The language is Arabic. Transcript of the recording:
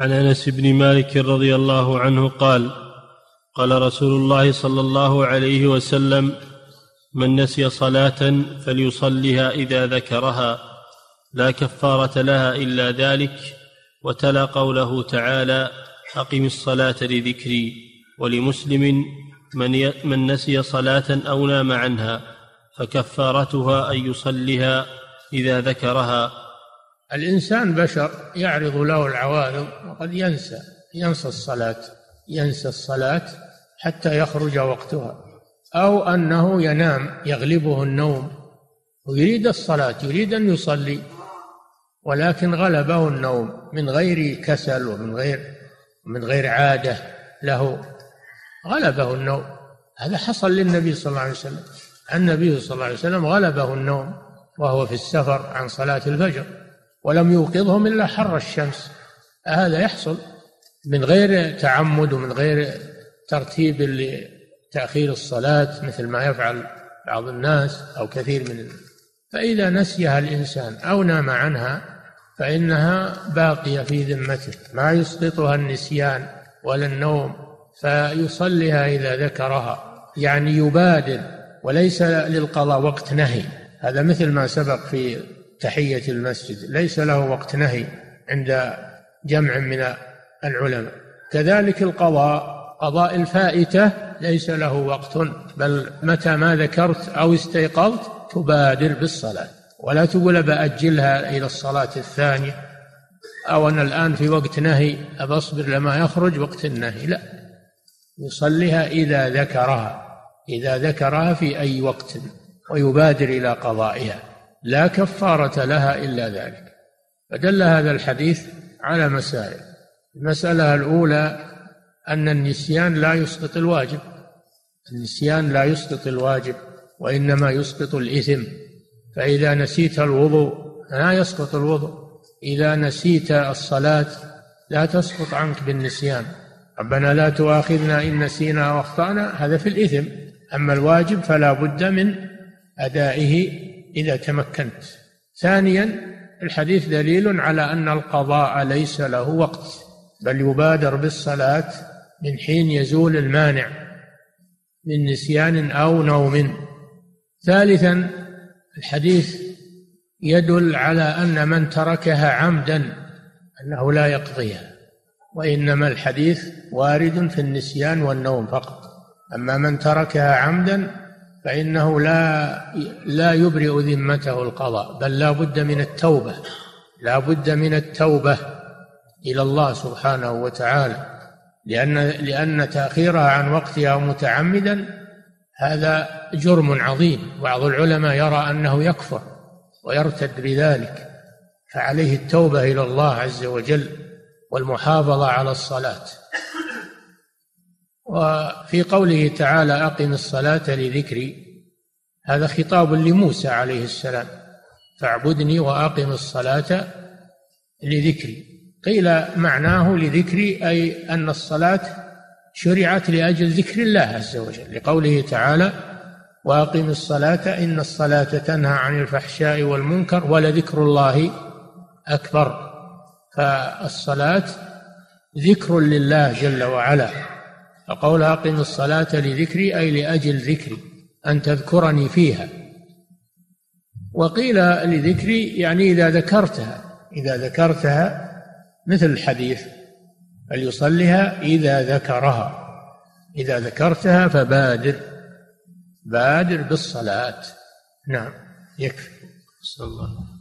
عن انس بن مالك رضي الله عنه قال قال رسول الله صلى الله عليه وسلم من نسي صلاة فليصلها إذا ذكرها لا كفارة لها إلا ذلك وتلا قوله تعالى أقم الصلاة لذكري ولمسلم من, من نسي صلاة أو نام عنها فكفارتها أن يصلها إذا ذكرها الإنسان بشر يعرض له العوارض وقد ينسى ينسى الصلاة ينسى الصلاة حتى يخرج وقتها أو أنه ينام يغلبه النوم ويريد الصلاة يريد أن يصلي ولكن غلبه النوم من غير كسل ومن غير من غير عادة له غلبه النوم. هذا حصل للنبي صلى الله عليه وسلم. النبي صلى الله عليه وسلم غلبه النوم وهو في السفر عن صلاة الفجر. ولم يوقظهم إلا حر الشمس. هذا يحصل من غير تعمد ومن غير ترتيب لتأخير الصلاة مثل ما يفعل بعض الناس أو كثير من فإذا نسيها الإنسان أو نام عنها فإنها باقية في ذمته. ما يسقطها النسيان ولا النوم فيصليها إذا ذكرها. يعني يبادر وليس للقضاء وقت نهي. هذا مثل ما سبق في تحية المسجد. ليس له وقت نهي عند جمع من العلماء. كذلك القضاء قضاء الفائتة ليس له وقت بل متى ما ذكرت أو استيقظت تبادر بالصلاة. ولا تقول بأجلها إلى الصلاة الثانية أو أنا الآن في وقت نهي أبصبر لما يخرج وقت النهي. لا. يصليها إذا ذكرها إذا ذكرها في أي وقت ويبادر إلى قضائها. لا كفارة لها إلا ذلك. فدل هذا الحديث على مسائل. المسألة الأولى أن النسيان لا يسقط الواجب. النسيان لا يسقط الواجب وإنما يسقط الإثم. فإذا نسيت الوضوء لا يسقط الوضوء. إذا نسيت الصلاة لا تسقط عنك بالنسيان. ربنا لا تؤاخذنا إن نسينا وأخطأنا هذا في الإثم. أما الواجب فلا بد من أدائه إذا تمكنت. ثانيا الحديث دليل على أن القضاء ليس له وقت بل يبادر بالصلاة من حين يزول المانع من نسيان أو نوم. ثالثا الحديث يدل على أن من تركها عمدا أنه لا يقضيها وإنما الحديث وارد في النسيان والنوم فقط. أما من تركها عمدا فإنه لا لا يبرئ ذمته القضاء بل لا بد من التوبة لا بد من التوبة إلى الله سبحانه وتعالى. لأن لأن تأخيرها عن وقتها متعمدا هذا جرم عظيم. بعض العلماء يرى أنه يكفر ويرتد بذلك فعليه التوبة إلى الله عز وجل والمحافظة على الصلاة. وفي قوله تعالى أقم الصلاة لذكري هذا خطاب لموسى عليه السلام فاعبدني وأقم الصلاة لذكري. قيل معناه لذكري أي أن الصلاة شرعت لأجل ذكر الله عز وجل لقوله تعالى وأقم الصلاة إن الصلاة تنهى عن الفحشاء والمنكر ولذكر الله أكبر. فالصلاة ذكر لله جل وعلا. فقول أقم الصلاة لذكري أي لأجل ذكري أن تذكرني فيها. وقيل لذكري يعني إذا ذكرتها. إذا ذكرتها مثل الحديث فليصلها إذا ذكرها. إذا ذكرتها فبادر بادر بالصلاة. نعم يكفي. صلى الله